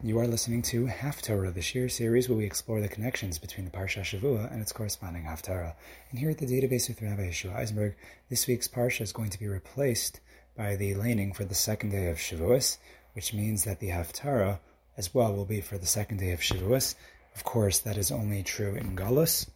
You are listening to Haftarah, the Shir series where we explore the connections between the Parsha Shavua and its corresponding Haftarah. And here at the Data Beis with Rabbi Yeshua Eisenberg, this week's Parsha is going to be replaced by the laning for the second day of Shavuos, which means that the Haftarah as well will be for the second day of Shavuos. Of course, that is only true in Galus.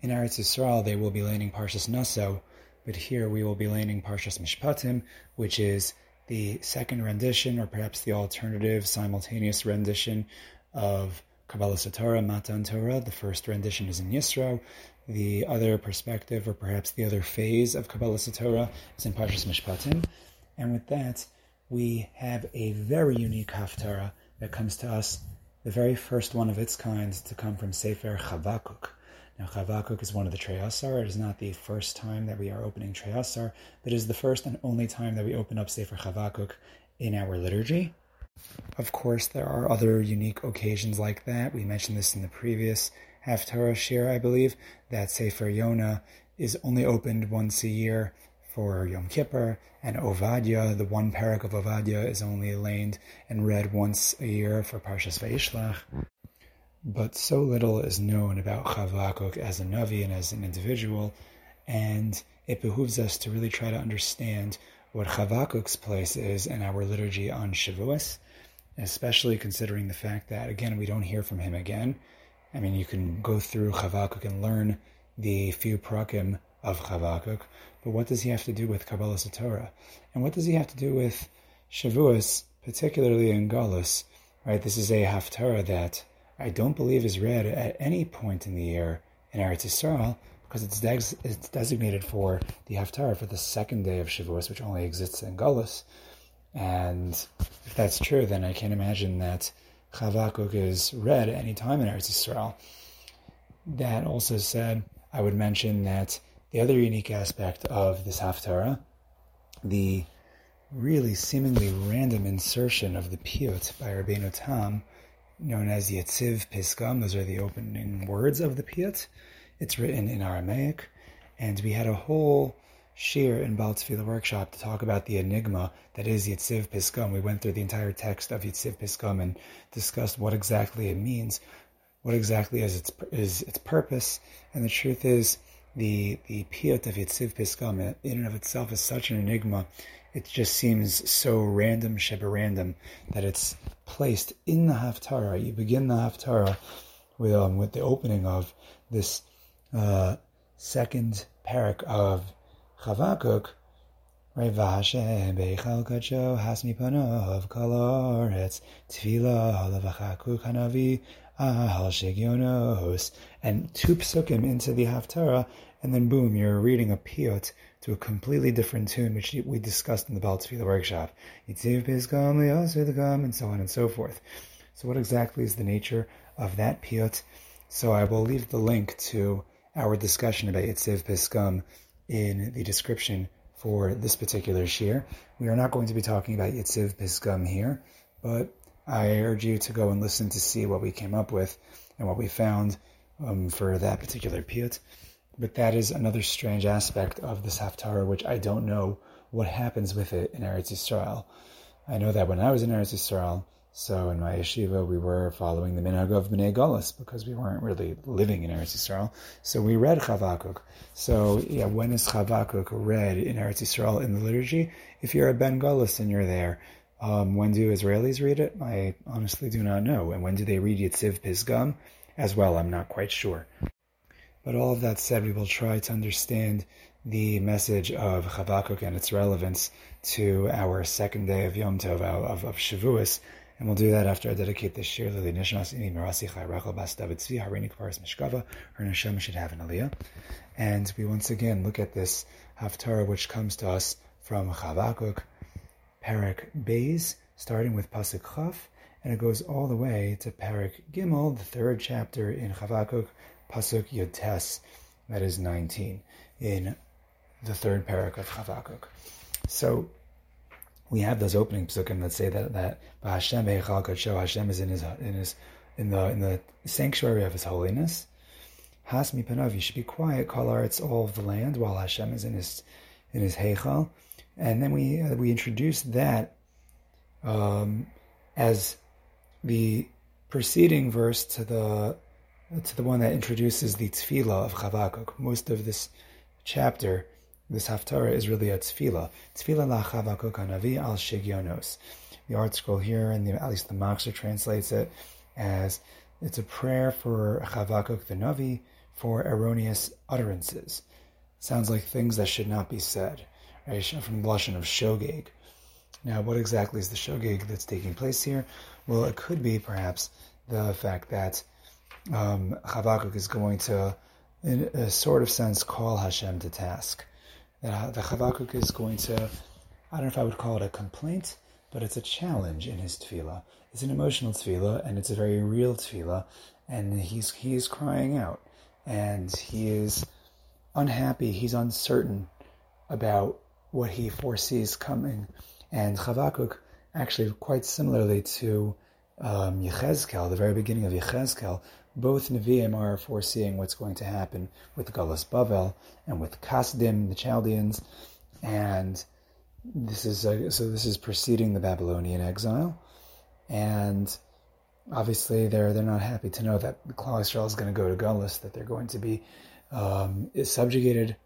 In Eretz Yisrael, they will be laning Parshas Naso, but here we will be laning Parshas Mishpatim, which is the second rendition, or perhaps the alternative simultaneous rendition of Kabbalas HaTorah, Matan Torah. The first rendition is in Yisro. The other perspective, or perhaps the other phase of Kabbalas HaTorah, is in Parshas Mishpatim. And with that, we have a very unique Haftarah that comes to us, the very first one of its kind to come from Sefer Chavakuk. Now, Chavakuk is one of the Trei Asar. It is not the first time that we are opening Trei Asar, but it is the first and only time that we open up Sefer Chavakuk in our liturgy. Of course, there are other unique occasions like that. We mentioned this in the previous Haftarah Shir, I believe, that Sefer Yonah is only opened once a year for Yom Kippur, and Ovadia, the one parak of Ovadia, is only laned and read once a year for Parshas Vayishlach. But so little is known about Chavakuk as a Navi and as an individual, and it behooves us to really try to understand what Chavakuk's place is in our liturgy on Shavuos, especially considering the fact that, again, we don't hear from him again. I mean, you can go through Chavakuk and learn the few prakim of Chavakuk, but what does he have to do with Kabbalas HaTorah? And what does he have to do with Shavuos, particularly in Galus? Right, this is a Haftarah that I don't believe is read at any point in the year in Eretz Yisrael because it's, des- it's designated for the Haftarah for the second day of Shavuos, which only exists in Gullus. And if that's true, then I can't imagine that Chavakuk is read at any time in Eretz Yisrael. That also said, I would mention that the other unique aspect of this Haftarah, the really seemingly random insertion of the piyut by Rabbeinu Tam, known as Yetziv Pisgam. Those are the opening words of the Piyut. It's written in Aramaic, and we had a whole shir in Baal Tefillah workshop to talk about the enigma that is Yetziv Pisgam. We went through the entire text of Yetziv Pisgam and discussed what exactly it means, what exactly is its is its purpose, and the truth is the the piyut of Yetziv Pisgam in and of itself is such an enigma it just seems so random, sheba random, that it's placed in the Haftarah. You begin the Haftarah with, um, with the opening of this uh, second parak of Chavakuk, right? V'Hashem beichal kacho hasmi panov kol haaretz tefila lavachakuk hanavi ahal shegionos, and two psukim into the Haftarah, and then boom, you're reading a piyut to a completely different tune, which we discussed in the Baal workshop. and so on and so forth. So what exactly is the nature of that piyut? So I will leave the link to our discussion about Yetziv Pisgam in the description for this particular shir. We are not going to be talking about Yetziv Pisgam here, but I urge you to go and listen to see what we came up with and what we found um, for that particular piyut. But that is another strange aspect of this Haftarah, which I don't know what happens with it in Eretz Yisrael. I know that when I was in Eretz Yisrael, so in my yeshiva, we were following the minhag of Bnei Golas because we weren't really living in Eretz Yisrael. So we read Chavakuk. So yeah, when is Chavakuk read in Eretz Yisrael in the liturgy? If you're a Ben Golas and you're there, um, when do Israelis read it? I honestly do not know. And when do they read Yetziv Pisgam? As well, I'm not quite sure. But all of that said, we will try to understand the message of Chavakuk and its relevance to our second day of Yom Tov, of, of Shavuos, and we'll do that after I dedicate this shir Lili Nishnas Ini Mirasi Chai Rachel Bas David Tzvi Harini Kvaris Mishkava. Her Neshama should have an aliyah. And we once again look at this Haftarah which comes to us from Chavakuk, Parak Beis, starting with Pasuk Chaf, and it goes all the way to Parak Gimel, the third chapter in Chavakuk, Pasuk Yotes, that is 19, in the third parak of Chavakuk. So we have those opening psukim that say that that Hashem Hashem is in his in his in the in the sanctuary of His holiness. Hasmi panav, you should be quiet. Kol it's all of the land, while Hashem is in his in his heichal. And then we uh, we introduce that um, as the preceding verse to the to the one that introduces the tefillah of Chavakuk. Most of this chapter, this haftarah, is really a tefillah. Tefillah la Chavakuk hanavi al shigyonos. The ArtScroll here, and the, at least the Machzor translates it as it's a prayer for Chavakuk the Navi for erroneous utterances. Sounds like things that should not be said, right? From the Lashon of shogeg. Now, what exactly is the shogeg that's taking place here? Well, it could be perhaps the fact that um, Chavakuk is going to, in a sort of sense, call Hashem to task. That the Chavakuk is going to, I don't know if I would call it a complaint, but it's a challenge in his tefillah. It's an emotional tefillah, and it's a very real tefillah, and he's he is crying out, and he is unhappy. He's uncertain about what he foresees coming, and Chavakuk actually quite similarly to um, Yechezkel, the very beginning of Yechezkel, both Nevi'im are foreseeing what's going to happen with Galus Bavel and with Kasdim, the Chaldeans, and this is a, so this is preceding the Babylonian exile, and obviously they're they're not happy to know that Klal is going to go to Galus, that they're going to be um, subjugated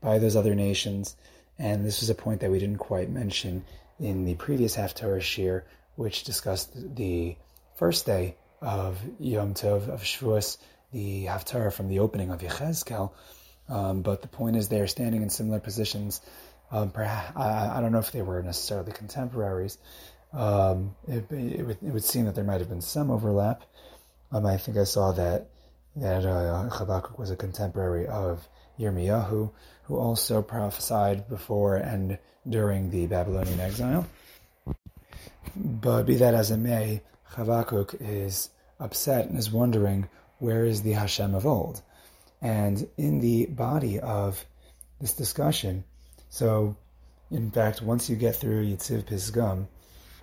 by those other nations, and this is a point that we didn't quite mention in the previous Haftarah Shir, which discussed the first day of Yom Tov of Shavuos, the Haftarah from the opening of Yechezkel. Um, but the point is, they are standing in similar positions. Um, perhaps, I, I, don't know if they were necessarily contemporaries. Um, it, it, would, it, would, seem that there might have been some overlap. Um, I think I saw that that uh, Habakkuk was a contemporary of Yirmiyahu, who also prophesied before and during the Babylonian exile. But be that as it may, Chavakuk is upset and is wondering where is the Hashem of old. And in the body of this discussion, so in fact, once you get through Yetziv Pisgam,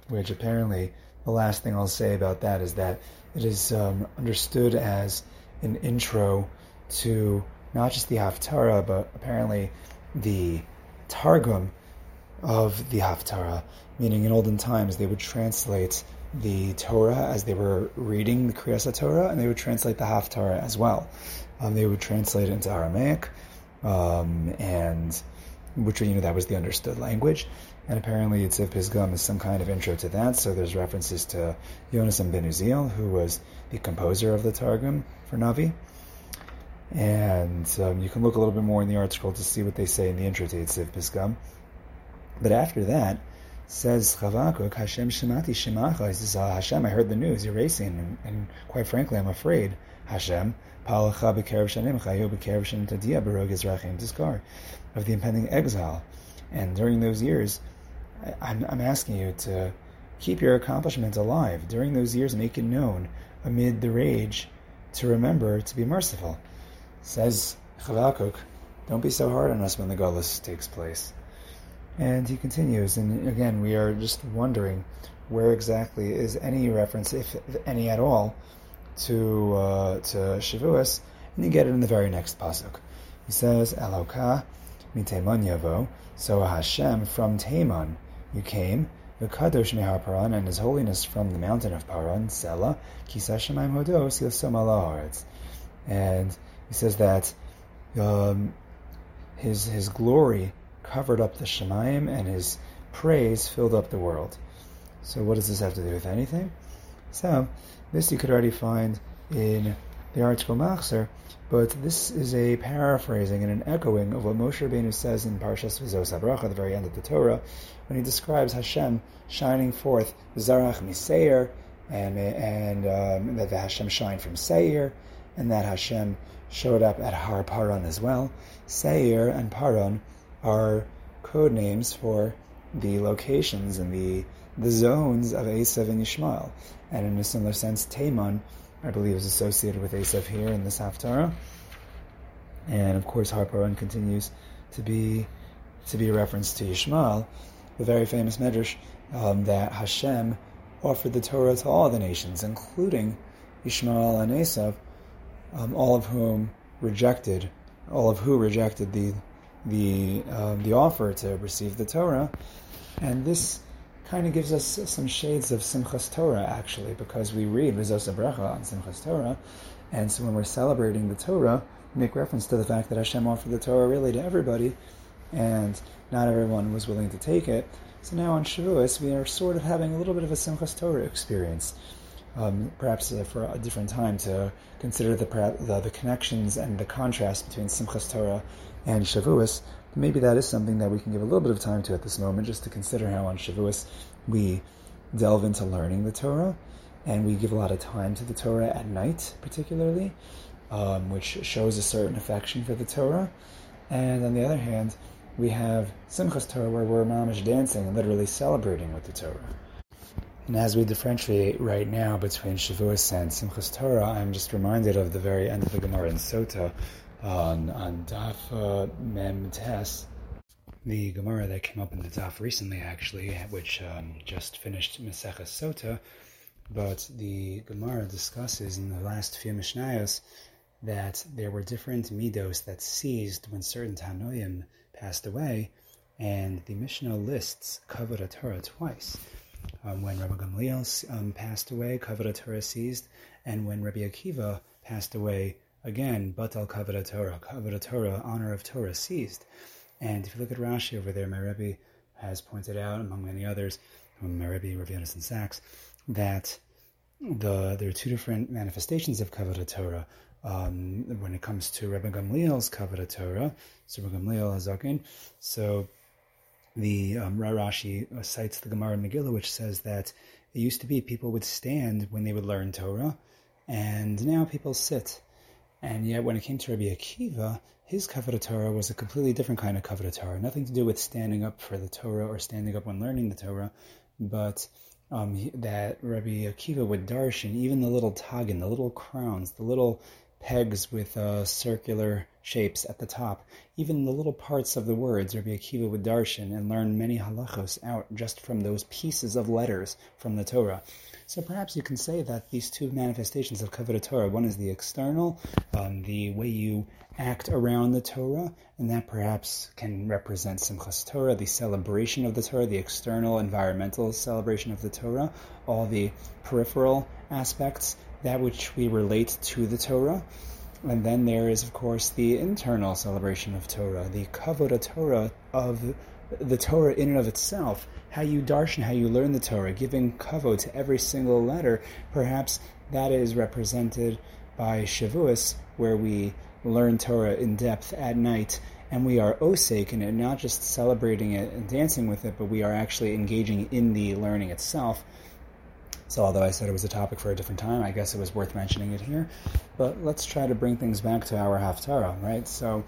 which apparently the last thing I'll say about that is that it is um, understood as an intro to not just the Haftarah, but apparently the Targum of the Haftarah, meaning in olden times they would translate the Torah as they were reading the Kriyas Torah, and they would translate the Haftarah as well. Um, they would translate it into Aramaic, um, and which you know that was the understood language. And apparently, Yetziv Pisgam is some kind of intro to that. So there's references to Yonasan ben Uziel, who was the composer of the Targum for Navi. And um, you can look a little bit more in the article to see what they say in the intro to Yetziv Pisgam. But after that, says Chavakuk, Hashem Shemati Shemacha. He says, uh, Hashem, I heard the news, you're racing, and, and quite frankly, I'm afraid. Hashem, Palacha B'Kerev Shanim, Chayu B'Kerev Shanim Tadia Barog Ezrachim Tizkar, of the impending exile. And during those years, I, I'm, I'm asking you to keep your accomplishments alive. During those years, make it known amid the rage to remember to be merciful. Says Chavakuk, don't be so hard on us when the Gullus takes place. And he continues, and again, we are just wondering where exactly is any reference, if any at all, to uh, to Shavuos, and you get it in the very next pasuk. He says, "Eloka miteman yavo." So Hashem from Teman you came, the kadosh mehar Paran, and His holiness from the mountain of Paran, Sela kisa shemaim hodos yosam And he says that um, his his glory covered up the Shemayim and his praise filled up the world. So what does this have to do with anything? So this you could already find in the ArtScroll Machzor, but this is a paraphrasing and an echoing of what Moshe Rabbeinu says in Parshas Vizos HaBracha, at the very end of the Torah, when he describes Hashem shining forth Zarach Miseir, and, and um, that the Hashem shined from Seir, and that Hashem showed up at Har Paran as well. Seir and Paran are code names for the locations and the the zones of Esav and Yishmael. And in a similar sense, Taman, I believe, is associated with Esav here in this Haftarah. And of course, Har Paran continues to be to be a reference to Yishmael, the very famous Medrash um, that Hashem offered the Torah to all the nations, including Yishmael and Esav, um, all of whom rejected, all of who rejected the the um, the offer to receive the Torah, and this kind of gives us some shades of Simchas Torah, actually, because we read Rizos Bracha on Simchas Torah, and so when we're celebrating the Torah, we make reference to the fact that Hashem offered the Torah really to everybody, and not everyone was willing to take it. So now on Shavuos, we are sort of having a little bit of a Simchas Torah experience. Um, perhaps uh, for a different time to consider the, the, the connections and the contrast between Simchas Torah and Shavuos, maybe that is something that we can give a little bit of time to at this moment, just to consider how on Shavuos we delve into learning the Torah, and we give a lot of time to the Torah at night, particularly, um, which shows a certain affection for the Torah. And on the other hand, we have Simchas Torah, where we're mamish dancing and literally celebrating with the Torah. And as we differentiate right now between Shavuos and Simchas Torah, I'm just reminded of the very end of the Gemara in Sota, on on Daf uh, Mem Tes, the Gemara that came up in the Daf recently, actually, which um, just finished Maseches Sota, but the Gemara discusses in the last few Mishnayos that there were different midos that ceased when certain Tanoim passed away, and the Mishnah lists Kavod Torah twice. Um, when Rabbi Gamliel um, passed away, Kavod Torah ceased, and when Rabbi Akiva passed away, Again, Batal Kavod Torah, Kavod Torah, honor of Torah ceased. And if you look at Rashi over there, my Rebbe has pointed out, among many others, my Rebbe, Rav Yonason Sacks, that the there are two different manifestations of Kavod Torah. Um, when it comes to Rebbe Gamliel's Kavod Torah, so Rebbe Gamliel Hazakin, so the um, Rashi cites the Gemara Megillah, which says that it used to be people would stand when they would learn Torah, and now people sit. And yet, when it came to Rabbi Akiva, his Kavod Torah was a completely different kind of Kavod Torah. Nothing to do with standing up for the Torah or standing up when learning the Torah, but um, that Rabbi Akiva would darshan even the little tagin, the little crowns, the little pegs with uh, circular shapes at the top, even the little parts of the words Rabbi Akiva would darshan and learn many halachos out just from those pieces of letters from the Torah. So perhaps you can say that these two manifestations of Kavod Torah, one is the external, um, the way you act around the Torah, and that perhaps can represent Simchas Torah, the celebration of the Torah, the external environmental celebration of the Torah, all the peripheral aspects, that which we relate to the Torah. And then there is, of course, the internal celebration of Torah, the Kavod Torah of the Torah in and of itself, how you darshan, how you learn the Torah, giving kavod to every single letter, perhaps that is represented by Shavuos, where we learn Torah in depth at night, and we are osake in it, not just celebrating it and dancing with it, but we are actually engaging in the learning itself. So, although I said it was a topic for a different time, I guess it was worth mentioning it here. But let's try to bring things back to our Haftarah, right? So,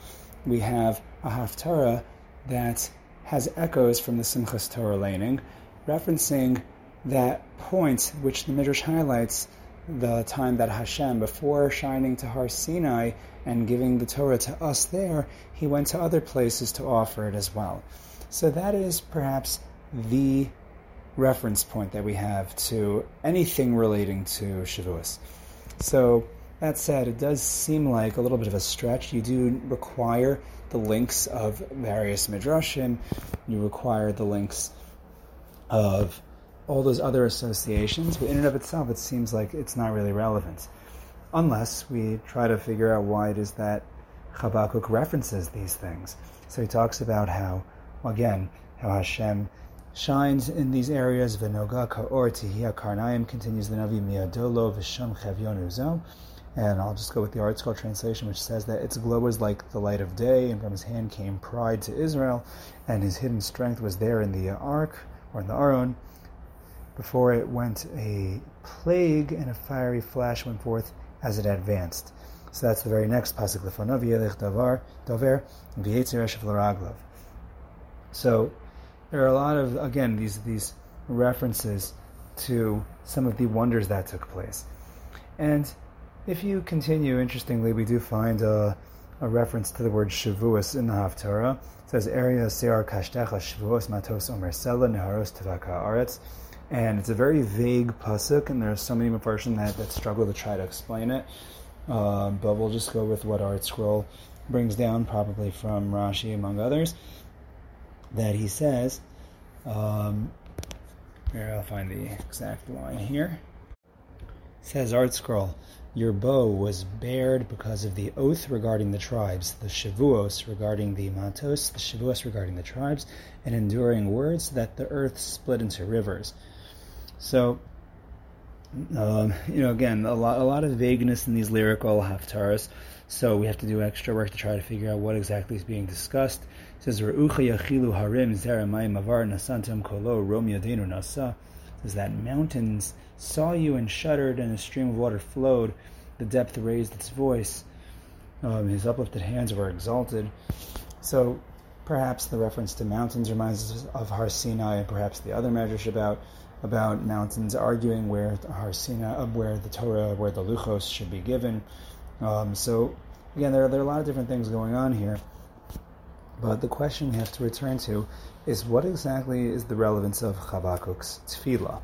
we have a Haftarah that has echoes from the Simchas Torah laning, referencing that point which the Midrash highlights the time that Hashem, before shining to Har Sinai and giving the Torah to us there, he went to other places to offer it as well. So that is perhaps the reference point that we have to anything relating to Shavuos. So that said, it does seem like a little bit of a stretch. You do require the links of various midrashim. You require the links of all those other associations, but in and of itself, it seems like it's not really relevant. Unless we try to figure out why it is that Habakkuk references these things. So he talks about how, again, how Hashem shines in these areas. Venoga ka'or tihia karnaim continues the Navi miadolo v'sham chavyon and I'll just go with the ArtScroll translation, which says that its glow was like the light of day, and from his hand came pride to Israel, and his hidden strength was there in the ark, or in the Aron. Before it went a plague, and a fiery flash went forth as it advanced. So that's the very next pasuk, Lefanov Yelech Davar Dover So there are a lot of again these these references to some of the wonders that took place, and if you continue, interestingly, we do find a, a reference to the word Shavuos in the Haftarah. It says, Area Sear Kashtecha Shavuos Matos Omer Sela Neharos Tavaka Aretz. And it's a very vague pasuk, and there's so many Mepharshim that, that struggle to try to explain it. Um, but we'll just go with what ArtScroll brings down, probably from Rashi, among others, that he says, um, Here, I'll find the exact line here. It says ArtScroll, your bow was bared because of the oath regarding the tribes, the shavuos regarding the matos, the shavuos regarding the tribes, and enduring words that the earth split into rivers. So, um, you know, again, a lot, a lot of vagueness in these lyrical haftaras. So we have to do extra work to try to figure out what exactly is being discussed. It says, "Re'ucha yachilu harim zeramayim avar nasantam kolo rom yadenu nasa." Says that mountains saw you and shuddered, and a stream of water flowed. The depth raised its voice. Um, his uplifted hands were exalted. So perhaps the reference to mountains reminds us of Har Sinai, and perhaps the other measures about about mountains arguing where Har Sinai, where the Torah, where the Luchos should be given. Um, so again, there, are, there are a lot of different things going on here. But the question we have to return to is what exactly is the relevance of Chavakuk's tefillah?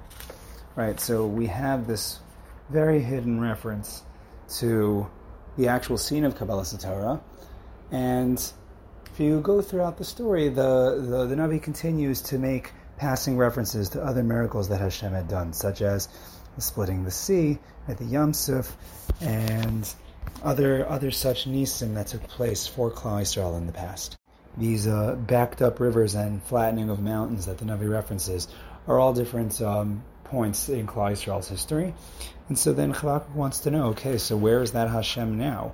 Right, so we have this very hidden reference to the actual scene of Kabbalah Torah, and if you go throughout the story, the, the, the Navi continues to make passing references to other miracles that Hashem had done, such as splitting the sea at the Yam Suf, and other other such nisim that took place for Klal Yisrael in the past. These uh, backed up rivers and flattening of mountains that the Navi references are all different um, points in Klal Yisrael's history. And so then Chavakuk wants to know, okay, so where is that Hashem now?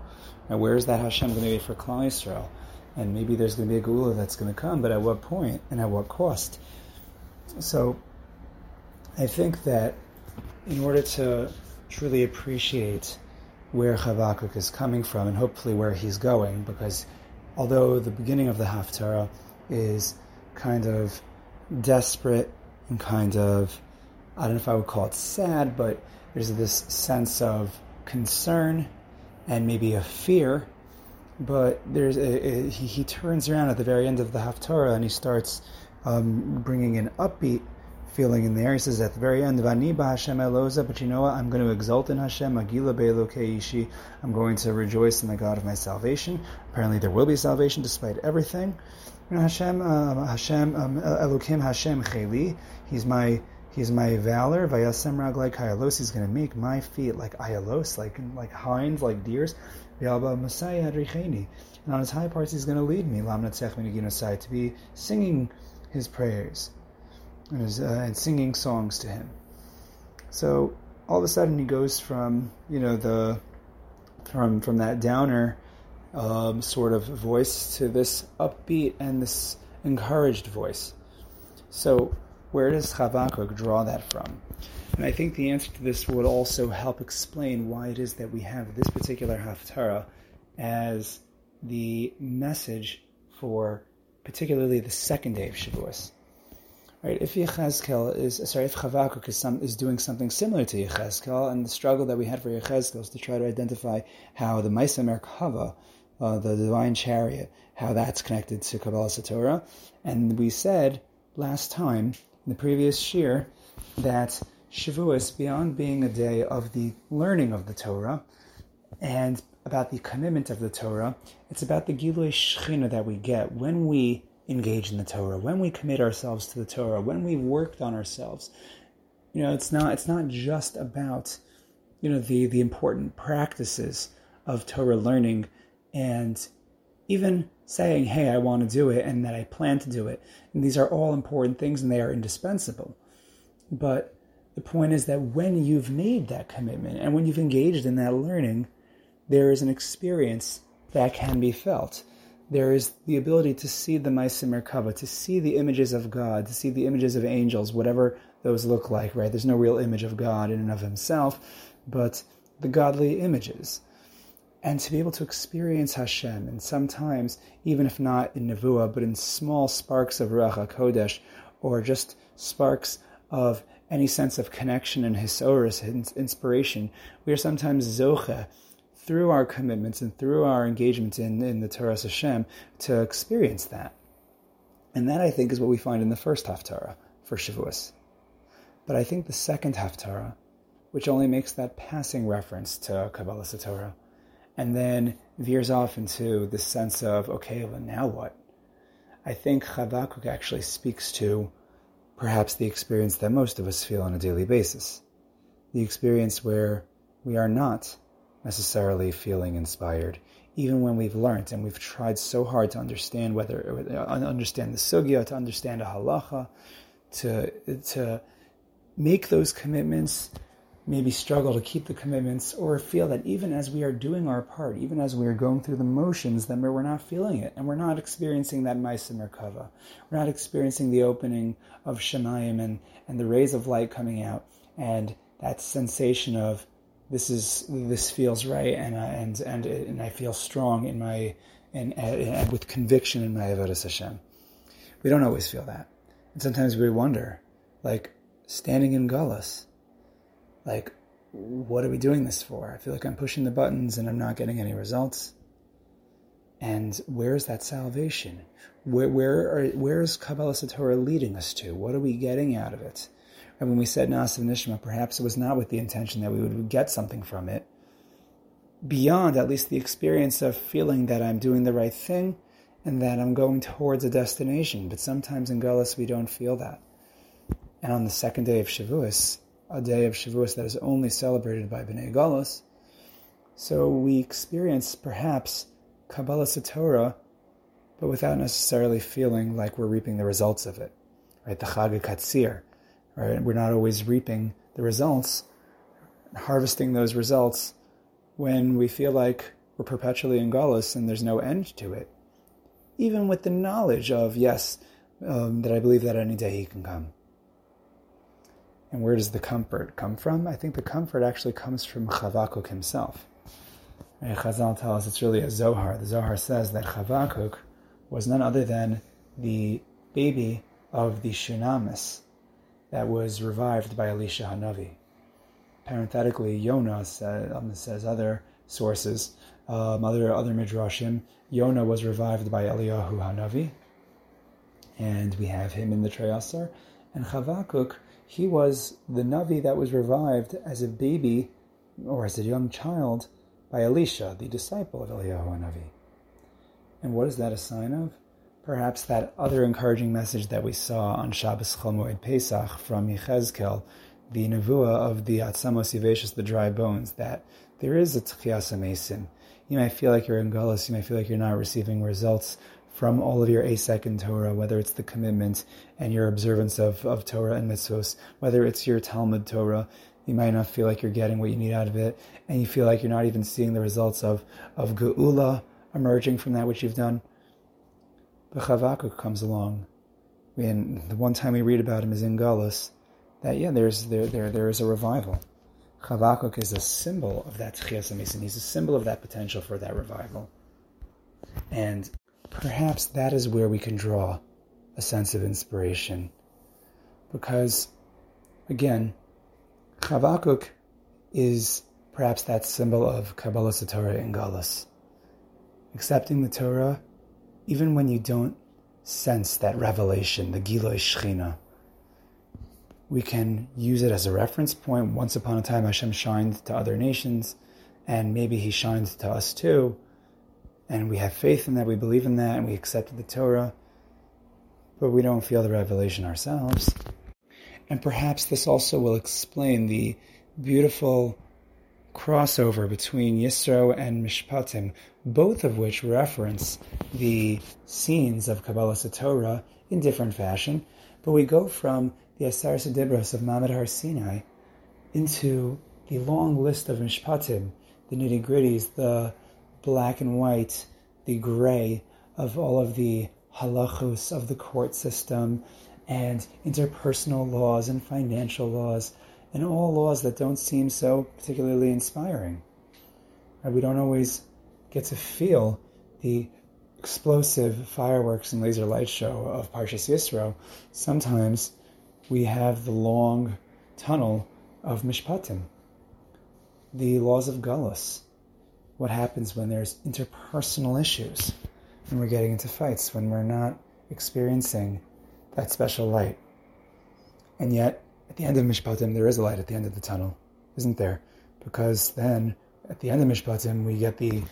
And where is that Hashem going to be for Klal Yisrael? And maybe there's going to be a Geula that's going to come, but at what point and at what cost? So I think that in order to truly appreciate where Chavakuk is coming from and hopefully where he's going, because although the beginning of the Haftarah is kind of desperate and kind of, I don't know if I would call it sad, but there's this sense of concern and maybe a fear. But there's a, a, he, he, turns around at the very end of the Haftarah and he starts um, bringing an upbeat feeling in there. He says at the very end, "Vani Hashem Eloza," but you know what? I'm going to exult in Hashem. Agila Keishi. I'm going to rejoice in the God of my salvation. Apparently, there will be salvation despite everything. You know, Hashem, uh, Hashem, um, Elokim Hashem Cheli. He's my He's my valor. Vayasem raglai kayalos. He's going to make my feet like ayalos, like like hinds, like deers. V'alba Messiah adricheni. And on his high parts, he's going to lead me. Lam Lamnatzech to be singing his prayers and, uh, and singing songs to him. So all of a sudden he goes from you know the from from that downer um, sort of voice to this upbeat and this encouraged voice. So where does Chavakuk draw that from? And I think the answer to this would also help explain why it is that we have this particular Haftarah as the message for particularly the second day of Shavuos. Right? If Yechezkel is sorry, if Chavakuk is, some, is doing something similar to Yechezkel, and the struggle that we had for Yechezkel is to try to identify how the Maisa Merkava, uh, the divine chariot, how that's connected to Kabbalas HaTorah, and we said last time in the previous year that Shavuos, beyond being a day of the learning of the Torah and about the commitment of the Torah, it's about the Gilui Shechina that we get when we engage in the Torah, when we commit ourselves to the Torah, when we've worked on ourselves, you know, it's not it's not just about you know the the important practices of Torah learning and even saying, "Hey, I want to do it," and that I plan to do it. And these are all important things, and they are indispensable. But the point is that when you've made that commitment and when you've engaged in that learning, there is an experience that can be felt there is the ability to see the Maisa Merkava, to see the images of God, to see the images of angels, whatever those look like, right? There's no real image of God in and of himself, but the godly images. And to be able to experience Hashem, and sometimes, even if not in Nevuah, but in small sparks of Ruach HaKodesh, or just sparks of any sense of connection and hisoris, inspiration, we are sometimes zoche, through our commitments and through our engagement in, in the Torah Hashem to experience that. And that, I think, is what we find in the first Haftarah for Shavuos. But I think the second Haftarah, which only makes that passing reference to Kabbalah Torah, and then veers off into the sense of, okay, well, now what? I think Chavakuk actually speaks to perhaps the experience that most of us feel on a daily basis. The experience where we are not necessarily feeling inspired, even when we've learned and we've tried so hard to understand whether uh, understand the sugya, to understand a halacha, to to make those commitments, maybe struggle to keep the commitments, or feel that even as we are doing our part, even as we are going through the motions, then we're not feeling it, and we're not experiencing that Maisa Merkava. We're not experiencing the opening of Shemayim and, and the rays of light coming out, and that sensation of this is this feels right, and uh, and and and I feel strong in my and, and with conviction in my avodas Hashem. We don't always feel that, and sometimes we wonder, like standing in gullus, like what are we doing this for? I feel like I'm pushing the buttons and I'm not getting any results. And where's that salvation? Where where are, where is Kabbalas HaTorah leading us to? What are we getting out of it? And when we said Nasa Nishma, perhaps it was not with the intention that we would get something from it, beyond at least the experience of feeling that I'm doing the right thing and that I'm going towards a destination. But sometimes in Gullus we don't feel that. And on the second day of Shavuos, a day of Shavuos that is only celebrated by Bnei Gullus, so we experience perhaps Kabbalas HaTorah, but without necessarily feeling like we're reaping the results of it. Right? The Chag Katzir, right? We're not always reaping the results, harvesting those results when we feel like we're perpetually in Gullus and there's no end to it. Even with the knowledge of, yes, um, that I believe that any day he can come. And where does the comfort come from? I think the comfort actually comes from Chavakuk himself. And Chazal tells us it's really a Zohar. The Zohar says that Chavakuk was none other than the baby of the Shunamis, that was revived by Elisha Hanavi. Parenthetically, Yonah says, um, says other sources, um, other other midrashim. Yonah was revived by Eliyahu Hanavi, and we have him in the Trei Asar. And Chavakuk, he was the Navi that was revived as a baby or as a young child by Elisha, the disciple of Eliyahu Hanavi. And what is that a sign of? Perhaps that other encouraging message that we saw on Shabbos Chol Moed Pesach from Yechezkel, the nevuah of the Atzamos Yiveshus, the dry bones, that there is a Tchiyas Mesim. You might feel like you're in Gullus, you might feel like you're not receiving results from all of your Asek and Torah, whether it's the commitment and your observance of, of Torah and mitzvos, whether it's your Talmud Torah, you might not feel like you're getting what you need out of it, and you feel like you're not even seeing the results of, of Geula emerging from that which you've done. But Chavakuk comes along. And the one time we read about him is in Gullus, that yeah, there's there there there is a revival. Chavakuk is a symbol of that Tchias He's a symbol of that potential for that revival. And perhaps that is where we can draw a sense of inspiration. Because, again, Chavakuk is perhaps that symbol of Kabbalas HaTorah in Galus. Accepting the Torah even when you don't sense that revelation, the Giloi Shechina, we can use it as a reference point. Once upon a time, Hashem shined to other nations, and maybe He shined to us too. And we have faith in that, we believe in that, and we accepted the Torah, but we don't feel the revelation ourselves. And perhaps this also will explain the beautiful crossover between Yisro and Mishpatim, both of which reference the scenes of Kabbalas HaTorah in different fashion. But we go from the Aseres HaDibros of Mamad Har Sinai into the long list of Mishpatim, the nitty gritties, the black and white, the gray of all of the halachos of the court system and interpersonal laws and financial laws and all laws that don't seem so particularly inspiring. We don't always get to feel the explosive fireworks and laser light show of Parshas Yisro. Sometimes we have the long tunnel of Mishpatim, the laws of Gullus. What happens when there's interpersonal issues, when we're getting into fights, when we're not experiencing that special light. And yet, at the end of Mishpatim, there is a light at the end of the tunnel, isn't there? Because then, at the end of Mishpatim, we get the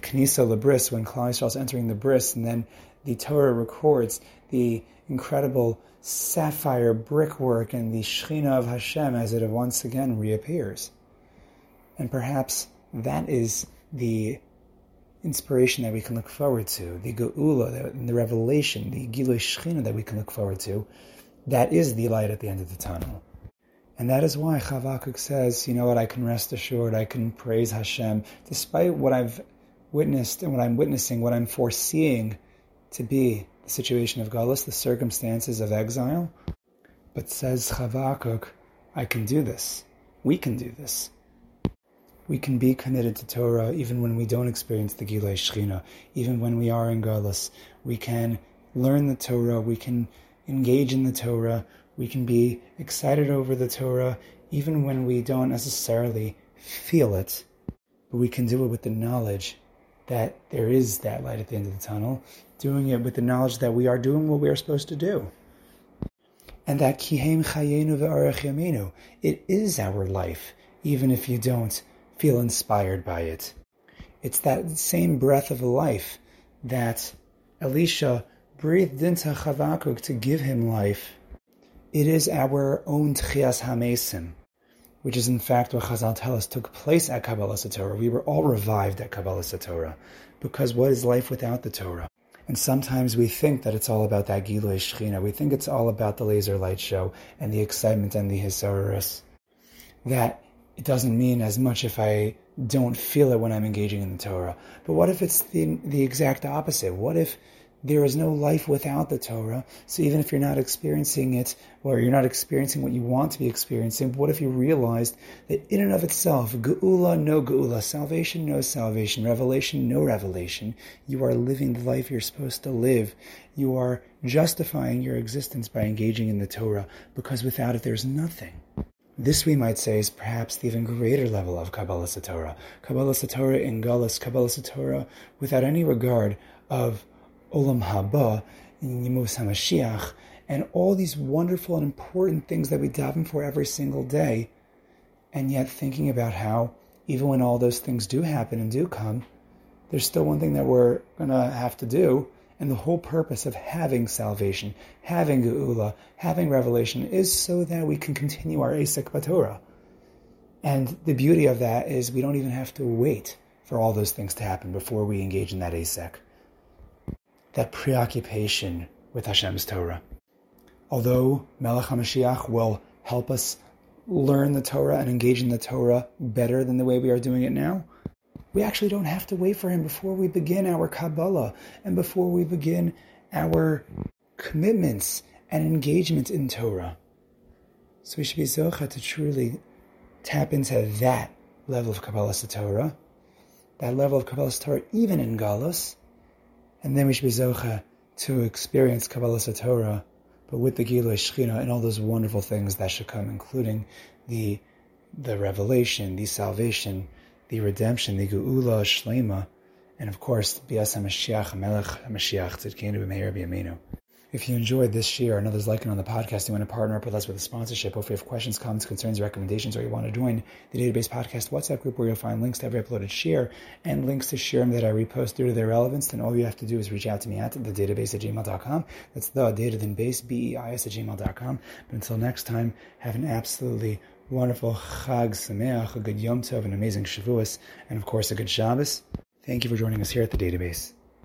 Knisa Labris, when Klal Yisrael is entering the bris, and then the Torah records the incredible sapphire brickwork and the Shechina of Hashem as it once again reappears. And perhaps that is the inspiration that we can look forward to, the Geula, the revelation, the Gilui Shechina that we can look forward to. That is the light at the end of the tunnel. And that is why Chavakuk says, you know what, I can rest assured, I can praise Hashem, despite what I've witnessed and what I'm witnessing, what I'm foreseeing to be the situation of Galus, the circumstances of exile. But says Chavakuk, I can do this. We can do this. We can be committed to Torah even when we don't experience the Gilei Shechina, even when we are in Galus. We can learn the Torah, we can engage in the Torah, we can be excited over the Torah even when we don't necessarily feel it, but we can do it with the knowledge that there is that light at the end of the tunnel, doing it with the knowledge that we are doing what we are supposed to do. And that kihem chayenu ve'arech yamenu, it is our life, even if you don't feel inspired by it. It's that same breath of life that Elisha breathed into Chavakuk to give him life it is our own Tchias HaMesim, which is in fact what Chazal tell us took place at Kabbalah Torah. We were all revived at Kabbalah Torah, because what is life without the Torah? And sometimes we think that it's all about that Gilui Shechina. We think it's all about the laser light show and the excitement and the hisaurus. That it doesn't mean as much if I don't feel it when I'm engaging in the Torah. But what if it's the, the exact opposite? What if there is no life without the Torah. So even if you're not experiencing it, or you're not experiencing what you want to be experiencing, what if you realized that in and of itself, geula, no geula, salvation, no salvation, revelation, no revelation, you are living the life you're supposed to live. You are justifying your existence by engaging in the Torah, because without it, there's nothing. This, we might say, is perhaps the even greater level of Kabbalas HaTorah. Kabbalas HaTorah in Gullus, Kabbalas HaTorah without any regard of Olam Haba, Yimus HaMashiach, and all these wonderful and important things that we daven for every single day, and yet thinking about how, even when all those things do happen and do come, there's still one thing that we're going to have to do, and the whole purpose of having salvation, having Geula, having revelation is so that we can continue our Asik Batorah. And the beauty of that is we don't even have to wait for all those things to happen before we engage in that Asik that preoccupation with Hashem's Torah. Although Melech HaMashiach will help us learn the Torah and engage in the Torah better than the way we are doing it now, we actually don't have to wait for him before we begin our Kabbalah and before we begin our commitments and engagement in Torah. So we should be zocha to truly tap into that level of Kabbalah Torah, that level of Kabbalah Torah even in Galus, and then we should be Zocha to experience Kabbalah Torah, but with the Gilui Shechina and all those wonderful things that should come, including the the revelation, the salvation, the redemption, the Geula Shlema, and of course, Bias HaMashiach, Melech HaMashiach, Tzidkenu B'meir B'yameinu. If you enjoyed this share and others like it on the podcast, you want to partner up with us with a sponsorship, or if you have questions, comments, concerns, recommendations, or you want to join the Data Beis Podcast WhatsApp group where you'll find links to every uploaded share and links to share them that I repost due to their relevance, then all you have to do is reach out to me at the databeis at gmail.com. That's the data beis, B-E-I-S at gmail.com. But until next time, have an absolutely wonderful Chag Sameach, a good Yom Tov, an amazing Shavuos, and of course a good Shabbos. Thank you for joining us here at the Data Beis.